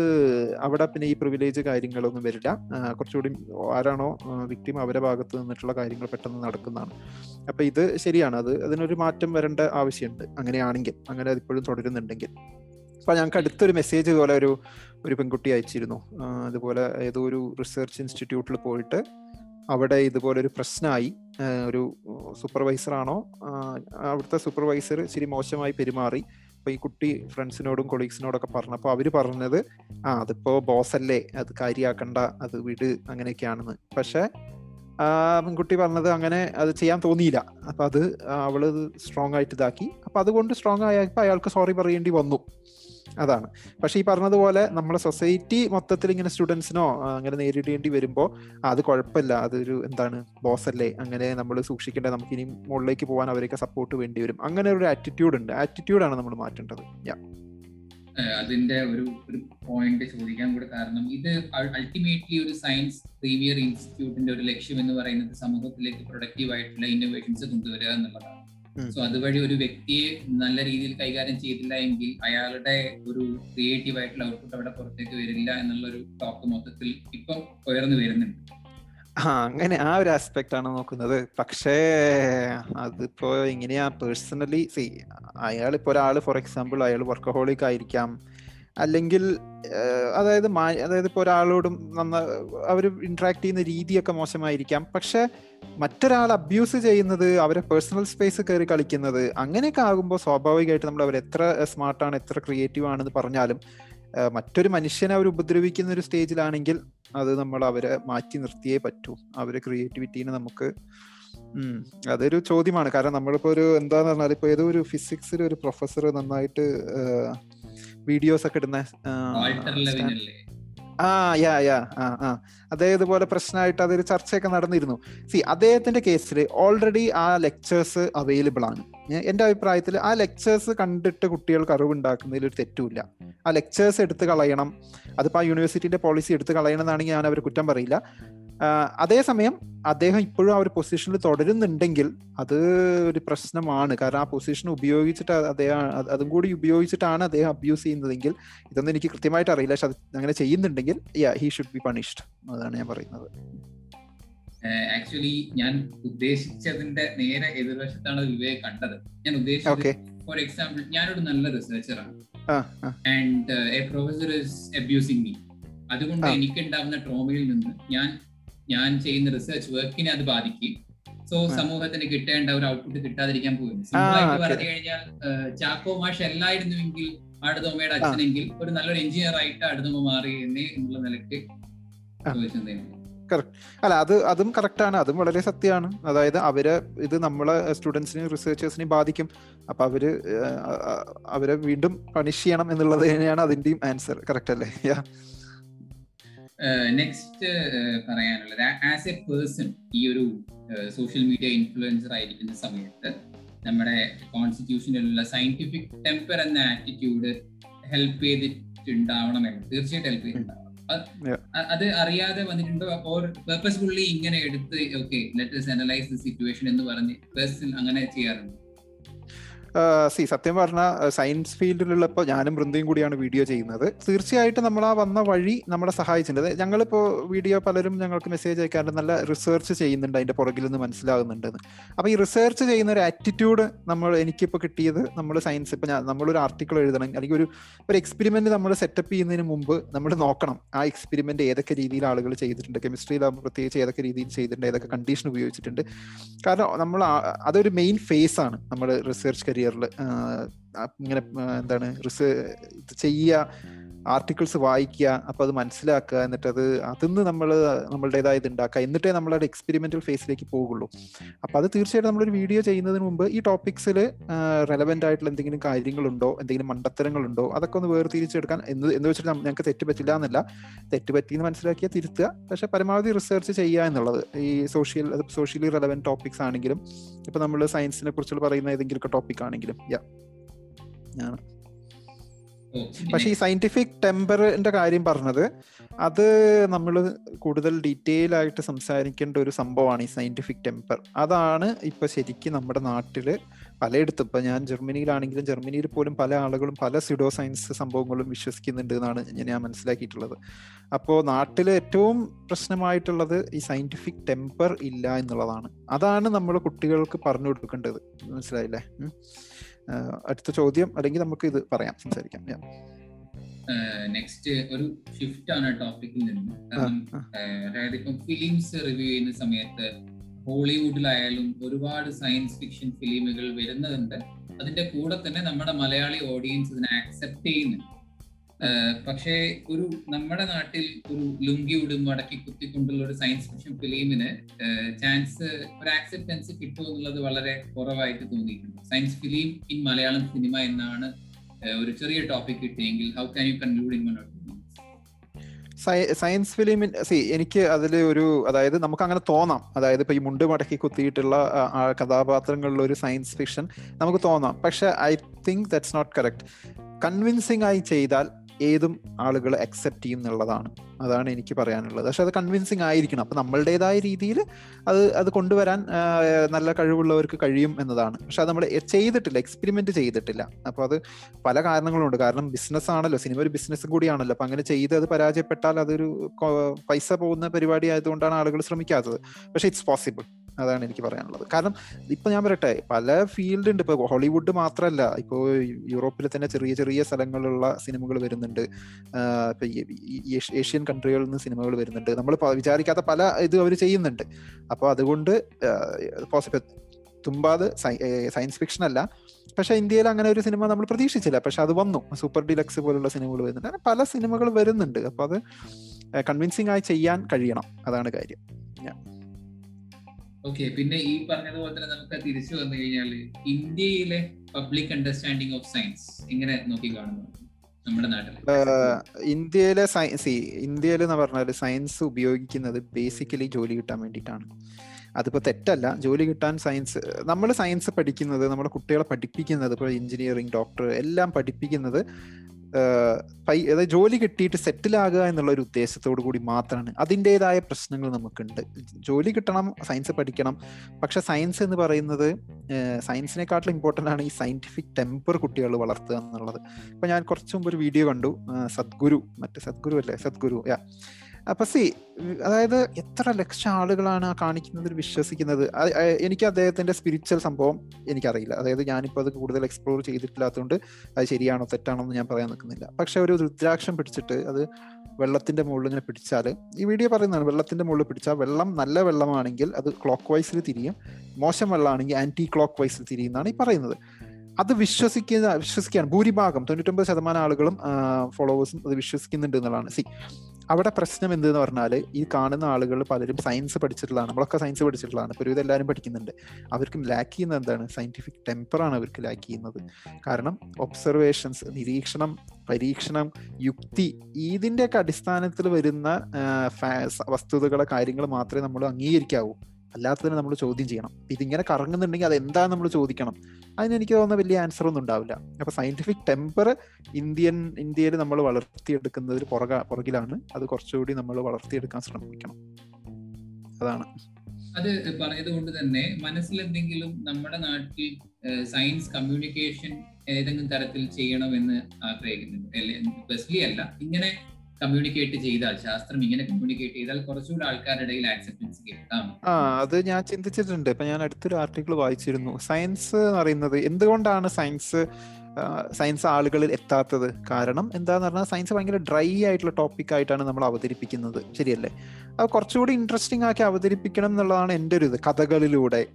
[SPEAKER 2] അവിടെ പിന്നെ ഈ പ്രിവിലേജ് കാര്യങ്ങളൊന്നും വരില്ല. കുറച്ചുകൂടി ആരാണോ വിക്ടിം അവരെ ഭാഗത്ത് നിന്നിട്ടുള്ള കാര്യങ്ങൾ പെട്ടെന്ന് നടക്കുന്നതാണ്. അപ്പോൾ ഇത് ശരിയാണ്. അത് അതിനൊരു മാറ്റം വരേണ്ട ആവശ്യമുണ്ട്. അങ്ങനെയാണെങ്കിൽ അങ്ങനെ അതിപ്പോഴും തുടരുന്നുണ്ടെങ്കിൽ. അപ്പൊ ഞങ്ങൾക്ക് അടുത്തൊരു മെസ്സേജ് പോലെ ഒരു ഒരു പെൺകുട്ടി അയച്ചിരുന്നു. അതുപോലെ ഏതോ ഒരു റിസർച്ച് ഇൻസ്റ്റിറ്റ്യൂട്ടിൽ പോയിട്ട് അവിടെ ഇതുപോലെ ഒരു പ്രശ്നമായി. ഒരു സൂപ്പർവൈസറാണോ അവിടുത്തെ സൂപ്പർവൈസർ ഇച്ചിരി മോശമായി പെരുമാറി. അപ്പോൾ ഈ കുട്ടി ഫ്രണ്ട്സിനോടും കൊളീഗ്സിനോടൊക്കെ പറഞ്ഞപ്പോൾ അവർ പറഞ്ഞത് ആ അതിപ്പോ ബോസ് അല്ലേ അത് കാര്യമാക്കണ്ട അത് വിട് അങ്ങനെയൊക്കെയാണെന്ന്. പക്ഷെ പെൺകുട്ടി പറഞ്ഞത് അങ്ങനെ അത് ചെയ്യാൻ തോന്നിയില്ല. അപ്പൊ അത് അവൾ സ്ട്രോങ് ആയിട്ട് ഇതാക്കി. അപ്പൊ അതുകൊണ്ട് സ്ട്രോങ് ആയപ്പോൾ അയാൾക്ക് സോറി പറയേണ്ടി വന്നു. അതാണ്. പക്ഷെ ഈ പറഞ്ഞതുപോലെ നമ്മളെ സൊസൈറ്റി മൊത്തത്തിൽ ഇങ്ങനെ സ്റ്റുഡൻസിനോ അങ്ങനെ നേരിടേണ്ടി വരുമ്പോൾ അത് കുഴപ്പമില്ല. അതൊരു എന്താണ് ബോസ് അല്ലേ അങ്ങനെ നമ്മൾ സൂക്ഷിക്കേണ്ട നമുക്ക് ഇനി മുകളിലേക്ക് പോകാൻ അവരൊക്കെ സപ്പോർട്ട് വേണ്ടി വരും അങ്ങനെ ഒരു ആറ്റിറ്റ്യൂഡ് ഉണ്ട്. ആറ്റിറ്റ്യൂഡാണ് നമ്മൾ മാറ്റേണ്ടത്.
[SPEAKER 3] അതിന്റെ ഒരു ഒരു പോയിന്റ് ചോദിക്കാൻ കൂടെ കാരണം ഇത് അൾട്ടിമേറ്റ്ലി ഒരു സയൻസ് പ്രീമിയർ ഇൻസ്റ്റിറ്റ്യൂട്ടിന്റെ ഒരു ലക്ഷ്യം എന്ന് പറയുന്നത് സമൂഹത്തിലേക്ക് പ്രൊഡക്റ്റീവ് ആയിട്ടുള്ള ഇന്നോവേഷൻസ് കൊണ്ടുവരിക എന്നുള്ളതാണ്. സോ അതുവഴി ഒരു വ്യക്തിയെ നല്ല രീതിയിൽ കൈകാര്യം ചെയ്തില്ല എങ്കിൽ അയാളുടെ ഒരു ക്രിയേറ്റീവ് ആയിട്ടുള്ള ഔട്ട്പുട്ട് അവിടെ പുറത്തേക്ക് വരില്ല എന്നുള്ള ഒരു ടോക്ക് മൊത്തത്തിൽ ഇപ്പം ഉയർന്നു വരുന്നുണ്ട്.
[SPEAKER 2] ആ അങ്ങനെ ആ ഒരു ആസ്പെക്ട് ആണ് നോക്കുന്നത്. പക്ഷേ അതിപ്പോ എങ്ങനെയാ പേഴ്സണലി സി അയാൾ ഒരാൾ ഒരാൾ ഫോർ എക്സാമ്പിൾ അയാൾ വർക്കഹോളിക് ആയിരിക്കാം. അല്ലെങ്കിൽ അതായത് അതായത് ഇപ്പോൾ ഒരാളോടും നന്ന അവർ ഇന്ററാക്ട് ചെയ്യുന്ന രീതിയൊക്കെ മോശമായിരിക്കാം. പക്ഷെ മറ്റൊരാൾ അബ്യൂസ് ചെയ്യുന്നത് അവരെ പേഴ്സണൽ സ്പേസ് കയറി കളിക്കുന്നത് അങ്ങനെയൊക്കെ ആകുമ്പോൾ സ്വാഭാവികമായിട്ട് നമ്മൾ അവർ എത്ര സ്മാർട്ടാണ് എത്ര ക്രിയേറ്റീവ് ആണെന്ന് പറഞ്ഞാലും മറ്റൊരു മനുഷ്യനെ അവർ ഉപദ്രവിക്കുന്ന ഒരു സ്റ്റേജിലാണെങ്കിൽ അത് നമ്മൾ അവരെ മാറ്റി നിർത്തിയേ പറ്റൂ. അവരെ ക്രിയേറ്റിവിറ്റീനെ നമുക്ക് അതൊരു ചോദ്യമാണ്. കാരണം നമ്മളിപ്പോ ഒരു എന്താന്ന് പറഞ്ഞാൽ ഇപ്പൊ ഏതോ ഒരു ഫിസിക്സിൽ ഒരു പ്രൊഫസർ നന്നായിട്ട് വീഡിയോസ് ഒക്കെ ഇടുന്ന ആ, യാ യാ ആ ആ. അതേതുപോലെ പ്രശ്നമായിട്ട് അതൊരു ചർച്ചയൊക്കെ നടന്നിരുന്നു. സി അദ്ദേഹത്തിന്റെ കേസിൽ ഓൾറെഡി ആ ലെക്ചേഴ്സ് അവൈലബിൾ ആണ്. എന്റെ അഭിപ്രായത്തിൽ ആ ലെക്ചേഴ്സ് കണ്ടിട്ട് കുട്ടികൾക്ക് അറിവുണ്ടാക്കുന്നതിൽ ഒരു തെറ്റുമില്ല. ആ ലെക്ചേഴ്സ് എടുത്ത് കളയണം. അതിപ്പോ ആ യൂണിവേഴ്സിറ്റിന്റെ പോളിസി എടുത്ത് കളയണം എന്നാണെങ്കിൽ ഞാൻ അവർ കുറ്റം പറയില്ല. അതേസമയം അദ്ദേഹം ഇപ്പോഴും ആ ഒരു പൊസിഷനിൽ തുടരുന്നുണ്ടെങ്കിൽ അത് ഒരു പ്രശ്നമാണ്. കാരണം ആ പൊസിഷൻ ഉപയോഗിച്ചിട്ട് അദ്ദേഹം അത് കൂടി ഉപയോഗിച്ചിട്ടാണ് അദ്ദേഹം അബ്യൂസ് ചെയ്യുന്നതെങ്കിൽ ഇതൊന്നും എനിക്ക് കൃത്യമായിട്ട് അറിയില്ല. പക്ഷെ അത് അങ്ങനെ ചെയ്യുന്നുണ്ടെങ്കിൽ yeah he should be punished അതാണ് ഞാൻ പറയുന്നത്.
[SPEAKER 3] ആക്ച്വലി ഞാൻ ഉദ്ദേശിച്ചതിന്റെ നേരെ എതിർവശത്താണ് വിവേക് കണ്ടത്. ഞാൻ ഉദ്ദേശിച്ചത് ഫോർ എക്സാമ്പിൾ ഞാനൊരു നല്ല റിസർച്ചറാണ് and a professor is abusing me അതുകൊണ്ട്. എനിക്ക് ഉണ്ടാകുന്ന ട്രോമയിൽ നിന്ന് ഞാൻ ഞാൻ ചെയ്യുന്ന റിസർച്ച് വർക്കിനെ അത് ബാധിക്കും. സോ സമൂഹത്തിന് കിട്ടേണ്ട ഒരു ഔട്ട്പുട്ട് കിട്ടാതിരിക്കാൻ പോകും
[SPEAKER 2] സിമ്പിളായിട്ട്.
[SPEAKER 3] പറഞ്ഞു കഴിഞ്ഞാൽ ചാക്കോ മാഷ് അല്ലായിരുന്നുവെങ്കിൽ അടുതോമയുടെ അച്ഛനെങ്കിൽ ഒരു നല്ലൊരു എഞ്ചിനീയർ ആയിട്ട് അടുതോമ മാറി എന്നേ എന്നുള്ള നിലയ്ക്ക്. ചോദിച്ചതേ
[SPEAKER 2] അല്ല അത് അതും കറക്റ്റ് ആണ്. അതും വളരെ സത്യമാണ് അതായത് അവർ ഇത് നമ്മളെ സ്റ്റുഡൻസിനെയും റിസർച്ചേഴ്സിനെയും ബാധിക്കും. അപ്പൊ അവർ അവരെ വീണ്ടും പണിഷ് ചെയ്യണം എന്നുള്ളത് തന്നെയാണ് അതിന്റെയും ആൻസർ കറക്റ്റ് അല്ലേ? യാ
[SPEAKER 3] നെക്സ്റ്റ് പറയാനുള്ളത് ആസ് എ പേഴ്സൺ ഈ ഒരു സോഷ്യൽ മീഡിയ ഇൻഫ്ലുവൻസർ ആയിരിക്കുന്ന സമയത്ത് നമ്മുടെ കോൺസ്റ്റിറ്റ്യൂഷനിലുള്ള സയന്റിഫിക് ടെമ്പർ എന്ന ആറ്റിറ്റ്യൂഡ് ഹെൽപ്പ് ചെയ്തിട്ടുണ്ടാവണമെന്ന് തീർച്ചയായിട്ടും ഹെൽപ്പ് ചെയ്തിട്ടുണ്ടാവണം. അത് അറിയാതെ വന്നിട്ടുണ്ടോ? ഓർ പേർപ്പസ്ഫുള്ളി ഇങ്ങനെ എടുത്ത് okay let analyse the situation എന്ന് പറഞ്ഞ് പേഴ്സൺ അങ്ങനെ ചെയ്യാറുണ്ട്?
[SPEAKER 2] സി സത്യം പറഞ്ഞ സയൻസ് ഫീൽഡിലുള്ളപ്പോൾ ഞാനും വൃന്ദയും കൂടിയാണ് വീഡിയോ ചെയ്യുന്നത്. തീർച്ചയായിട്ടും നമ്മൾ ആ വന്ന വഴി നമ്മളെ സഹായിച്ചിട്ടുണ്ട്. ഞങ്ങളിപ്പോൾ വീഡിയോ പലരും ഞങ്ങൾക്ക് മെസ്സേജ് അയക്കാറുണ്ട്. നല്ല റിസർച്ച് ചെയ്യുന്നുണ്ട് അതിന്റെ പുറകിൽ നിന്ന് മനസ്സിലാകുന്നുണ്ടെന്ന്. അപ്പോൾ ഈ റിസർച്ച് ചെയ്യുന്ന ഒരു ആറ്റിറ്റ്യൂഡ് നമ്മൾ എനിക്കിപ്പോൾ കിട്ടിയത് നമ്മൾ സയൻസ് ഇപ്പോൾ ഞാൻ നമ്മളൊരു ആർട്ടിക്കിൾ എഴുതണം അല്ലെങ്കിൽ ഒരു ഒരു എക്സ്പെരിമെന്റ് നമ്മൾ സെറ്റപ്പ് ചെയ്യുന്നതിന് മുമ്പ് നമ്മൾ നോക്കണം. ആ എക്സ്പെരിമെന്റ് ഏതൊക്കെ രീതിയിൽ ആളുകൾ ചെയ്തിട്ടുണ്ട് കെമിസ്ട്രിയിലാകുമ്പോൾ പ്രത്യേകിച്ച് ഏതൊക്കെ രീതിയിൽ ചെയ്തിട്ടുണ്ട് ഏതൊക്കെ കണ്ടീഷൻ ഉപയോഗിച്ചിട്ടുണ്ട്. കാരണം നമ്മൾ അതൊരു മെയിൻ ഫേസ് ആണ് നമ്മൾ റിസർച്ച് Dear, uh, eh, ഇങ്ങനെ എന്താണ് എന്താണ് ഇത് ചെയ്യുക ആർട്ടിക്കിൾസ് വായിക്കുക അപ്പൊ അത് മനസ്സിലാക്കുക എന്നിട്ട് അത് അതിന്ന് നമ്മൾ നമ്മളുടേതായ ഇത് ഉണ്ടാക്കുക എന്നിട്ടേ നമ്മളൊരു എക്സ്പെരിമെന്റൽ ഫേസിലേക്ക് പോകുള്ളൂ. അപ്പൊ അത് തീർച്ചയായിട്ടും നമ്മളൊരു വീഡിയോ ചെയ്യുന്നതിന് മുമ്പ് ഈ ടോപ്പിക്സിൽ റെലവെന്റ് ആയിട്ടുള്ള എന്തെങ്കിലും കാര്യങ്ങളുണ്ടോ എന്തെങ്കിലും മണ്ടത്തരങ്ങളുണ്ടോ അതൊക്കെ ഒന്ന് വേർതിരിച്ചെടുക്കാൻ എന്ന് എന്ന് വെച്ചിട്ട് ഞങ്ങൾക്ക് തെറ്റ് പറ്റില്ല എന്നല്ല. തെറ്റ് പറ്റിയെന്ന് മനസ്സിലാക്കിയാൽ തിരുത്തുക പക്ഷെ പരമാവധി റിസർച്ച് ചെയ്യുക എന്നുള്ളത്. ഈ സോഷ്യൽ സോഷ്യലി റെലവെന്റ് ടോപ്പിക്സ് ആണെങ്കിലും ഇപ്പൊ നമ്മൾ സയൻസിനെ കുറിച്ചുള്ള പറയുന്ന ഏതെങ്കിലുമൊക്കെ ടോപ്പിക് ആണെങ്കിലും യാ ആണ്. പക്ഷെ ഈ സയന്റിഫിക് ടെമ്പറിന്റെ കാര്യം പറഞ്ഞത് അത് നമ്മൾ കൂടുതൽ ഡീറ്റെയിൽ ആയിട്ട് സംസാരിക്കേണ്ട ഒരു സംഭവമാണ് ഈ സയന്റിഫിക് ടെമ്പർ അതാണ് ഇപ്പൊ ശരിക്കും നമ്മുടെ നാട്ടിൽ പലയിടത്തും ഇപ്പൊ ഞാൻ ജർമ്മനിയിലാണെങ്കിലും ജർമ്മനിയിൽ പോലും പല ആളുകളും പല സിഡോ സയൻസ് സംഭവങ്ങളും വിശ്വസിക്കുന്നുണ്ട് എന്നാണ് ഞാൻ മനസ്സിലാക്കിയിട്ടുള്ളത്. അപ്പോൾ നാട്ടിൽ ഏറ്റവും പ്രശ്നമായിട്ടുള്ളത് ഈ സയന്റിഫിക് ടെമ്പർ ഇല്ല എന്നുള്ളതാണ്. അതാണ് നമ്മൾ കുട്ടികൾക്ക് പറഞ്ഞു കൊടുക്കേണ്ടത്. മനസ്സിലായില്ലേ? അടുത്ത ചോദ്യം അല്ലെങ്കിൽ നമുക്ക് ഇത് പറയാം സംസാരിക്കാം.
[SPEAKER 3] നെക്സ്റ്റ് ഒരു ഷിഫ്റ്റ് ആണ് ടോപ്പിക്കിൽ നിന്ന്. അതായത് ഇപ്പം ഫിലിംസ് റിവ്യൂ ചെയ്യുന്ന സമയത്ത് ഹോളിവുഡിലായാലും ഒരുപാട് സയൻസ് ഫിക്ഷൻ ഫിലിമുകൾ വരുന്നതുണ്ട്. അതിന്റെ കൂടെ തന്നെ നമ്മുടെ മലയാളി ഓഡിയൻസ് ഇതിനെ ആക്സെപ്റ്റ് ചെയ്യുന്നുണ്ട്. പക്ഷേ ഒരു നമ്മുടെ നാട്ടിൽ ഒരു ലുങ്കി ഉടും അടക്കി കുത്തിക്കൊണ്ടുള്ള ഒരു സയൻസ് ഫിക്ഷൻ ഫിലിമിന് ചാൻസ് ഒരു ആക്സെപ്റ്റൻസ് കിട്ടുമോ എന്നുള്ളത് വളരെ കുറവായിട്ട് തോന്നിയിട്ടുണ്ട്. Science film in Malayalam cinema എന്നാണ് ഒരു ചെറിയ ടോപ്പിക് കിട്ടിയെങ്കിൽ how can you conclude in one
[SPEAKER 2] science ഫിലിമിൻ സി എനിക്ക് അതിൽ ഒരു അതായത് നമുക്ക് അങ്ങനെ തോന്നാം. അതായത് ഇപ്പൊ ഈ മുണ്ട് മടക്കി കുത്തിയിട്ടുള്ള കഥാപാത്രങ്ങളിൽ ഒരു സയൻസ് ഫിക്ഷൻ നമുക്ക് തോന്നാം. പക്ഷെ I think that's not correct convincing ആയി ചെയ്താൽ ഏതും ആളുകൾ അക്സെപ്റ്റ് ചെയ്യും എന്നുള്ളതാണ് അതാണ് എനിക്ക് പറയാനുള്ളത്. പക്ഷെ അത് കൺവിൻസിങ് ആയിരിക്കണം. അപ്പം നമ്മളുടേതായ രീതിയിൽ അത് അത് കൊണ്ടുവരാൻ നല്ല കഴിവുള്ളവർക്ക് കഴിയും എന്നതാണ്. പക്ഷെ അത് നമ്മൾ ചെയ്തിട്ടില്ല എക്സ്പെരിമെന്റ് ചെയ്തിട്ടില്ല. അപ്പോൾ അത് പല കാരണങ്ങളുണ്ട്. കാരണം ബിസിനസ് ആണല്ലോ. സിനിമ ഒരു ബിസിനസ് കൂടിയാണല്ലോ. അപ്പം അങ്ങനെ ചെയ്ത് അത് പരാജയപ്പെട്ടാൽ അതൊരു പൈസ പോകുന്ന പരിപാടി ആയതുകൊണ്ടാണ് ആളുകൾ ശ്രമിക്കാത്തത്. പക്ഷെ ഇറ്റ്സ് പോസിബിൾ അതാണ് എനിക്ക് പറയാനുള്ളത്. കാരണം ഇപ്പൊ ഞാൻ പറയട്ടെ പല ഫീൽഡ് ഉണ്ട്. ഇപ്പൊ ഹോളിവുഡ് മാത്രമല്ല ഇപ്പോ യൂറോപ്പിൽ തന്നെ ചെറിയ ചെറിയ സ്ഥലങ്ങളിലുള്ള സിനിമകൾ വരുന്നുണ്ട്. ഇപ്പൊ ഏഷ്യൻ കൺട്രികളിൽ നിന്ന് സിനിമകൾ വരുന്നുണ്ട്. നമ്മൾ വിചാരിക്കാത്ത പല ഇത് അവർ ചെയ്യുന്നുണ്ട്. അപ്പോൾ അതുകൊണ്ട് പോസിബിൾ തുമ്പാത് സയൻസ് ഫിക്ഷൻ അല്ല. പക്ഷെ ഇന്ത്യയിൽ അങ്ങനെ ഒരു സിനിമ നമ്മൾ പ്രതീക്ഷിച്ചില്ല. പക്ഷെ അത് വന്നു. സൂപ്പർ ഡിലക്സ് പോലുള്ള സിനിമകൾ വരുന്നുണ്ട്. അങ്ങനെ പല സിനിമകൾ വരുന്നുണ്ട്. അപ്പൊ അത് കൺവിൻസിങ് ആയി ചെയ്യാൻ കഴിയണം. അതാണ് കാര്യം.
[SPEAKER 3] ഓക്കെ പിന്നെ ഈ പറഞ്ഞതുപോലെ തന്നെ നമുക്ക് തിരിച്ചു വന്നു കഴിഞ്ഞാൽ ഇന്ത്യയിലെ പബ്ലിക് അണ്ടർസ്റ്റാൻഡിങ് ഓഫ് സയൻസ് എങ്ങനെ നോക്കി കാണുന്നു നമ്മുടെ നാട്ടിൽ
[SPEAKER 2] ഇന്ത്യയിലെ സയൻസ് ഇന്ത്യയിൽ എന്ന് പറഞ്ഞാൽ സയൻസ് ഉപയോഗിക്കുന്നത് ബേസിക്കലി ജോലി കിട്ടാൻ വേണ്ടിയിട്ടാണ്. അതിപ്പോൾ തെറ്റല്ല ജോലി കിട്ടാൻ സയൻസ് നമ്മൾ സയൻസ് പഠിക്കുന്നത് നമ്മുടെ കുട്ടികളെ പഠിപ്പിക്കുന്നത് ഇപ്പോൾ എഞ്ചിനീയറിംഗ് ഡോക്ടർ എല്ലാം പഠിപ്പിക്കുന്നത് അതായത് ജോലി കിട്ടിയിട്ട് സെറ്റിൽ ആകുക എന്നുള്ള ഒരു ഉദ്ദേശത്തോടു കൂടി മാത്രമാണ്. അതിന്റെതായ പ്രശ്നങ്ങൾ നമുക്കുണ്ട്. ജോലി കിട്ടണം സയൻസ് പഠിക്കണം. പക്ഷെ സയൻസ് എന്ന് പറയുന്നത് സയൻസിനെക്കാട്ടിലും ഇമ്പോർട്ടന്റ് ആണ് ഈ സയന്റിഫിക് ടെമ്പർ കുട്ടികൾ വളർത്തുക എന്നുള്ളത്. ഇപ്പൊ ഞാൻ കുറച്ച് മുമ്പ് ഒരു വീഡിയോ കണ്ടു. സദ്ഗുരു മറ്റേ സദ്ഗുരു അല്ലേ? സദ്ഗുരു യാ അപ്പൊ സി അതായത് എത്ര ലക്ഷം ആളുകളാണ് ആ കാണിക്കുന്നതിൽ വിശ്വസിക്കുന്നത്? എനിക്ക് അദ്ദേഹത്തിന്റെ സ്പിരിച്വൽ സംഭവം എനിക്കറിയില്ല. അതായത് ഞാനിപ്പോൾ അത് കൂടുതൽ എക്സ്പ്ലോർ ചെയ്തിട്ടില്ലാത്തതുകൊണ്ട് അത് ശരിയാണോ തെറ്റാണോ എന്ന് ഞാൻ പറയാൻ നിൽക്കുന്നില്ല. പക്ഷെ ഒരു രുദ്രാക്ഷം പിടിച്ചിട്ട് അത് വെള്ളത്തിന്റെ മുകളിൽ ഇങ്ങനെ പിടിച്ചാൽ ഈ വീഡിയോ പറയുന്നതാണ് വെള്ളത്തിന്റെ മുകളിൽ പിടിച്ചാൽ വെള്ളം നല്ല വെള്ളമാണെങ്കിൽ അത് ക്ലോക്ക് വൈസിൽ തിരിയും. മോശം വെള്ളമാണെങ്കിൽ ആന്റി ക്ലോക്ക് വൈസിൽ തിരിയുന്നതാണ് ഈ പറയുന്നത്. അത് വിശ്വസിക്കുന്ന വിശ്വസിക്കുകയാണ്. ഭൂരിഭാഗം തൊണ്ണൂറ്റൊമ്പത് ശതമാനം ആളുകളും ഫോളോവേഴ്സും അത് വിശ്വസിക്കുന്നുണ്ട് എന്നുള്ളതാണ്. സി അവിടെ പ്രശ്നം എന്തെന്ന് പറഞ്ഞാൽ ഈ കാണുന്ന ആളുകൾ പലരും സയൻസ് പഠിച്ചിട്ടുള്ളതാണ്. നമ്മളൊക്കെ സയൻസ് പഠിച്ചിട്ടുള്ളതാണ്. ഇപ്പോൾ ഇതെല്ലാവരും പഠിക്കുന്നുണ്ട്. അവർക്ക് ലാക്ക് ചെയ്യുന്നത് എന്താണ്? സയന്റിഫിക് ടെമ്പറാണ് അവർക്ക് ലാക്ക് ചെയ്യുന്നത്. കാരണം ഒബ്സർവേഷൻസ് നിരീക്ഷണം പരീക്ഷണം യുക്തി ഇതിന്റെയൊക്കെ അടിസ്ഥാനത്തിൽ വരുന്ന വസ്തുതകളെ കാര്യങ്ങൾ മാത്രമേ നമ്മൾ അംഗീകരിക്കാവൂ. അല്ലാത്തതിനെ നമ്മൾ ചോദ്യം ചെയ്യണം. ഇതിങ്ങനെ കറങ്ങുന്നുണ്ടെങ്കിൽ അത് എന്താ നമ്മൾ ചോദിക്കണം. അതിന് എനിക്ക് തോന്നുന്ന വലിയ ആൻസർ ഒന്നും ഉണ്ടാവില്ല. അപ്പൊ സയന്റിഫിക് ടെമ്പർ ഇന്ത്യൻ ഇന്ത്യയിൽ നമ്മൾ വളർത്തിയെടുക്കുന്നതിൽ പുറക പുറകിലാണ്. അത് കുറച്ചുകൂടി നമ്മൾ വളർത്തിയെടുക്കാൻ ശ്രമിക്കണം. അതാണ്.
[SPEAKER 3] അത് പറഞ്ഞത് കൊണ്ട് തന്നെ മനസ്സിൽ എന്തെങ്കിലും നമ്മുടെ നാട്ടിൽ സയൻസ് കമ്മ്യൂണിക്കേഷൻ ഏതെങ്കിലും തരത്തിൽ ചെയ്യണമെന്ന് ആഗ്രഹിക്കുന്നുണ്ട്. അല്ല. ഇങ്ങനെ കമ്മ്യൂണിക്കേറ്റ് ചെയ്താൽ ശാസ്ത്രം ഇങ്ങനെ കമ്മ്യൂണിക്കേറ്റ് ചെയ്താൽ കുറച്ചുകൂടി ആൾക്കാരുടെ ഇടയിൽ ആക്സെപ്റ്റൻസ് കിട്ടാം.
[SPEAKER 2] ആ അത് ഞാൻ ചിന്തിച്ചിട്ടുണ്ട്. ഇപ്പൊ ഞാൻ അടുത്തൊരു ആർട്ടിക്കിൾ വായിച്ചിരുന്നു. സയൻസ് എന്ന് പറയുന്നത് എന്തുകൊണ്ടാണ് സയൻസ് സയൻസ് ആളുകളിൽ എത്താത്തത്? കാരണം എന്താന്ന് പറഞ്ഞാൽ സയൻസ് ഭയങ്കര ഡ്രൈ ആയിട്ടുള്ള ടോപ്പിക് ആയിട്ടാണ് നമ്മൾ അവതരിപ്പിക്കുന്നത്. ശരിയല്ലേ? അത് കുറച്ചുകൂടി ഇൻട്രസ്റ്റിംഗ് ആക്കി അവതരിപ്പിക്കണം എന്നുള്ളതാണ് എന്റെ ഒരു ഇത് കഥകളിലൂടെ.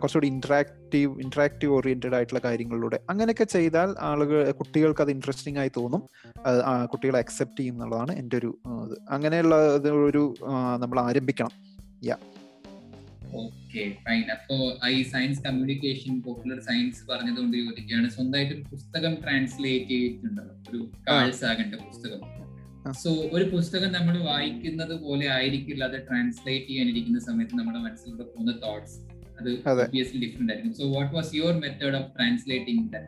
[SPEAKER 2] കുറച്ചുകൂടി ഇൻട്രാക്റ്റീവ് ഇൻട്രാക്റ്റീവ് ഓറിയന്റഡ് ആയിട്ടുള്ള കാര്യങ്ങളിലൂടെ. അങ്ങനെയൊക്കെ ചെയ്താൽ ആളുകൾ കുട്ടികൾക്ക് അത് ഇൻട്രസ്റ്റിംഗ് ആയി തോന്നും. കുട്ടികളെ അക്സെപ്റ്റ് ചെയ്യും എന്നുള്ളതാണ് എന്റെ ഒരു ഇത്. അങ്ങനെയുള്ള ഒരു നമ്മൾ ആരംഭിക്കണം. യാ
[SPEAKER 3] ഓക്കെ ഫൈൻ അപ്പോ ഈ സയൻസ് കമ്മ്യൂണിക്കേഷൻ പോപ്പുലർ സയൻസ് പറഞ്ഞതുകൊണ്ട് ചോദിക്കുകയാണ്. സ്വന്തമായിട്ട് ഒരു പുസ്തകം ട്രാൻസ്ലേറ്റ് ചെയ്തിട്ടുണ്ടല്ലോ ഒരു കാഴ്സാകേണ്ട പുസ്തകം. സോ ഒരു പുസ്തകം നമ്മൾ വായിക്കുന്നത് പോലെ ആയിരിക്കില്ല. അത് ട്രാൻസ്ലേറ്റ് ചെയ്യാനിരിക്കുന്ന സമയത്ത് നമ്മുടെ മനസ്സിലൂടെ പോകുന്ന തോട്ട്സ് അത് ഒബിയസ്ലി ഡിഫറെന്റ് ആയിരിക്കും. So what was your method of translating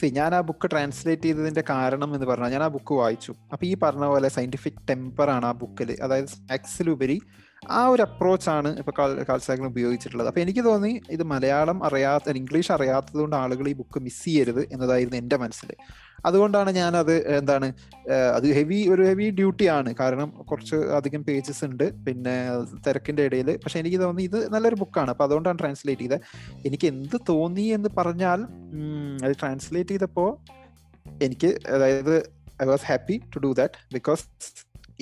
[SPEAKER 2] C ഞാൻ ആ ബുക്ക് ട്രാൻസ്ലേറ്റ് ചെയ്തതിന്റെ കാരണം എന്ന് പറഞ്ഞാൽ ഞാൻ ആ ബുക്ക് വായിച്ചു. അപ്പൊ ഈ പറഞ്ഞ പോലെ സയന്റിഫിക് ടെമ്പർ ആണ് ആ ബുക്കിൽ അതായത് ഫാക്സിലുപരി ആ ഒരു അപ്രോച്ചാണ് ഇപ്പൊ കാൽസാഗൻ ഉപയോഗിച്ചിട്ടുള്ളത്. അപ്പൊ എനിക്ക് തോന്നി ഇത് മലയാളം അറിയാത്ത ഇംഗ്ലീഷ് അറിയാത്തത് കൊണ്ട് ആളുകൾ ഈ ബുക്ക് മിസ് ചെയ്യരുത് എന്നതായിരുന്നു എന്റെ മനസ്സിൽ. അതുകൊണ്ടാണ് ഞാൻ അത് എന്താണ് അത് ഹെവി ഒരു ഹെവി ഡ്യൂട്ടി ആണ്. കാരണം കുറച്ച് അധികം പേജസ് ഉണ്ട്. പിന്നെ തിരക്കിന്റെ ഇടയിൽ. പക്ഷെ എനിക്ക് തോന്നി ഇത് നല്ലൊരു ബുക്കാണ് അപ്പൊ അതുകൊണ്ടാണ് ട്രാൻസ്ലേറ്റ് ചെയ്തത്. എനിക്ക് എന്ത് തോന്നി എന്ന് പറഞ്ഞാൽ അത് ട്രാൻസ്ലേറ്റ് ചെയ്തപ്പോ എനിക്ക് അതായത് I was happy to do that because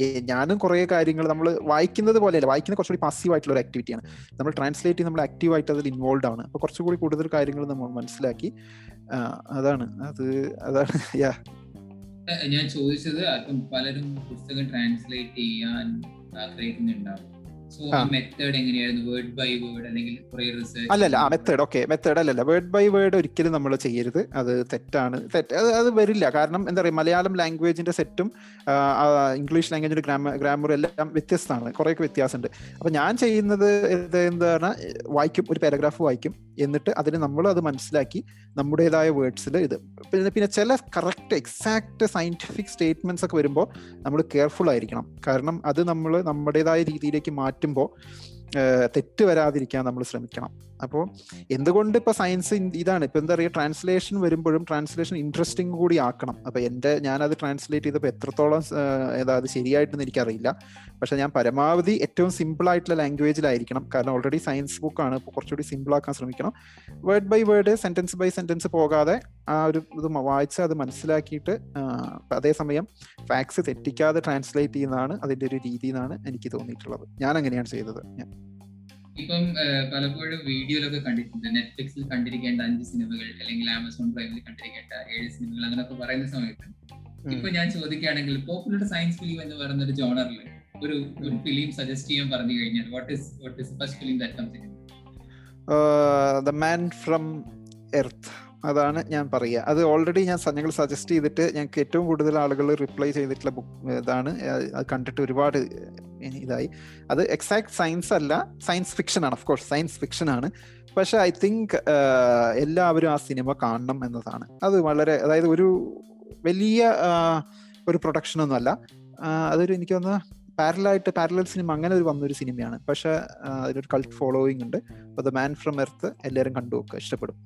[SPEAKER 2] ഞാനും കുറേ കാര്യങ്ങൾ നമ്മൾ വായിക്കുന്നത് പോലെയല്ല വായിക്കുന്നത് കുറച്ചുകൂടി പാസീവ് ആയിട്ടുള്ള ഒരു ആക്ടിവിറ്റിയാണ് നമ്മൾ ട്രാൻസ്ലേറ്റ് ചെയ്ത് നമ്മൾ ആക്റ്റീവ് ആയിട്ട് അതിൽ ഇൻവോൾവ് ആണ്. അപ്പോൾ കുറച്ചുകൂടി കൂടുതൽ കാര്യങ്ങൾ നമ്മൾ മനസ്സിലാക്കി. അതാണ്. അത് അതാണ്. <laughs> യാ
[SPEAKER 3] ഞാൻ ചോദിച്ചത് അപ്പം പലരും പുസ്തകം ട്രാൻസ്ലേറ്റ് ചെയ്യാൻ ആഗ്രഹിക്കുന്നുണ്ടാവും. മെത്തേഡ് എങ്ങനെയായിരുന്നു? വേർഡ് ബൈ വേർഡ് അല്ലെങ്കിൽ റിസർച്ച്
[SPEAKER 2] അല്ലല്ല ആ മെത്തേഡ് ഓക്കെ മെത്തേഡ് അല്ലല്ല. വേർഡ് ബൈ വേർഡ് ഒരിക്കലും നമ്മൾ ചെയ്യരുത്. അത് തെറ്റാണ്. തെറ്റ് അത് അത് വരില്ല. കാരണം എന്താ പറയുക മലയാളം ലാംഗ്വേജിന്റെ സെറ്റും ഇംഗ്ലീഷ് ലാംഗ്വേജിന്റെ ഗ്രാമ ഗ്രാമറും എല്ലാം വ്യത്യസ്തമാണ്. കുറേയൊക്കെ വ്യത്യാസമുണ്ട്. അപ്പൊ ഞാൻ ചെയ്യുന്നത് എന്താണ് വായിക്കും. ഒരു പാരഗ്രാഫ് വായിക്കും. എന്നിട്ട് അതിന് നമ്മൾ അത് മനസ്സിലാക്കി നമ്മുടേതായ വേർഡ്സിൽ ഇത്. പിന്നെ പിന്നെ ചില കറക്റ്റ് എക്സാക്ട് സയന്റിഫിക് സ്റ്റേറ്റ്മെന്റ്സ് ഒക്കെ വരുമ്പോൾ നമ്മൾ കെയർഫുൾ ആയിരിക്കണം. കാരണം അത് നമ്മൾ നമ്മുടേതായ രീതിയിലേക്ക് മാറ്റുമ്പോൾ തെറ്റ് വരാതിരിക്കാൻ നമ്മൾ ശ്രമിക്കണം. അപ്പോൾ എന്തുകൊണ്ട് ഇപ്പൊ സയൻസ് ഇതാണ്? ഇപ്പൊ എന്താ പറയുക? ട്രാൻസ്ലേഷൻ വരുമ്പോഴും ട്രാൻസ്ലേഷൻ ഇൻട്രസ്റ്റിംഗ് കൂടി ആക്കണം. അപ്പൊ എന്റെ ഞാനത് ട്രാൻസ്ലേറ്റ് ചെയ്തപ്പോൾ എത്രത്തോളം അതായത് ശരിയായിട്ടെന്ന് എനിക്കറിയില്ല. പക്ഷെ ഞാൻ പരമാവധി ഏറ്റവും സിമ്പിൾ ആയിട്ടുള്ള ലാംഗ്വേജിലായിരിക്കണം കാരണം ഓൾറെഡി സയൻസ് ബുക്കാണ് ഇപ്പോൾ കുറച്ചുകൂടി സിമ്പിൾ ആക്കാൻ ശ്രമിക്കണം. Word by word sentence by sentence പോകാതെ ആ ഒരു ഇത് വായിച്ച് അത് മനസ്സിലാക്കിയിട്ട് അതേസമയം ഫാക്സ് തെറ്റിക്കാതെ ട്രാൻസ്ലേറ്റ് ചെയ്യുന്നതാണ് അതിന്റെ ഒരു രീതി എന്നാണ് എനിക്ക് തോന്നിയിട്ടുള്ളത്. ഞാൻ അങ്ങനെയാണ് ചെയ്തത്. ഞാൻ
[SPEAKER 3] ഇപ്പം പലപ്പോഴും വീഡിയോയിലൊക്കെ കണ്ടിട്ടുണ്ട്. നെറ്റ്ഫ്ലിക്സിൽ കണ്ടിരിക്കേണ്ട അഞ്ച് സിനിമകൾ അല്ലെങ്കിൽ ആമസോൺ പ്രൈമിൽ കണ്ടിരിക്കേണ്ട ഏഴ് സിനിമകൾ അങ്ങനെയൊക്കെ പറയുന്ന സമയത്ത് ഇപ്പൊ ഞാൻ ചോദിക്കുകയാണെങ്കിൽ പോപ്പുലർ സയൻസ് ഫിലിം എന്ന് പറയുന്ന ഒരു ജോണറിൽ ഒരു ഒരു ഫിലിം സജസ്റ്റ് ചെയ്യാൻ പറഞ്ഞു കഴിഞ്ഞാൽ what is what is first film that comes in
[SPEAKER 2] the man from earth അതാണ് ഞാൻ പറയുക. അത് ഓൾറെഡി ഞാൻ ഞങ്ങൾ സജസ്റ്റ് ചെയ്തിട്ട് ഞങ്ങൾക്ക് ഏറ്റവും കൂടുതൽ ആളുകൾ റിപ്ലൈ ചെയ്തിട്ടുള്ള ബുക്ക് ഇതാണ്. അത് കണ്ടിട്ട് ഒരുപാട് ഇതായി. അത് എക്സാക്ട് സയൻസ് അല്ല സയൻസ് ഫിക്ഷൻ ആണ് ഓഫ് കോഴ്സ് സയൻസ് ഫിക്ഷൻ ആണ്. പക്ഷെ ഐ തിങ്ക് എല്ലാവരും ആ സിനിമ കാണണം എന്നതാണ്. അത് വളരെ അതായത് ഒരു വലിയ ഒരു പ്രൊഡക്ഷൻ ഒന്നും അല്ല. അതൊരു എനിക്ക് തോന്നുന്നു പാരലായിട്ട് പാരലൽ സിനിമ അങ്ങനെ ഒരു വന്നൊരു സിനിമയാണ്. പക്ഷെ അതിനൊരു കൾട്ട് ഫോളോയിങ് ഉണ്ട്. അപ്പോൾ ദ മാൻ ഫ്രം എർത്ത് എല്ലാവരും കണ്ടു നോക്കുക ഇഷ്ടപ്പെടും.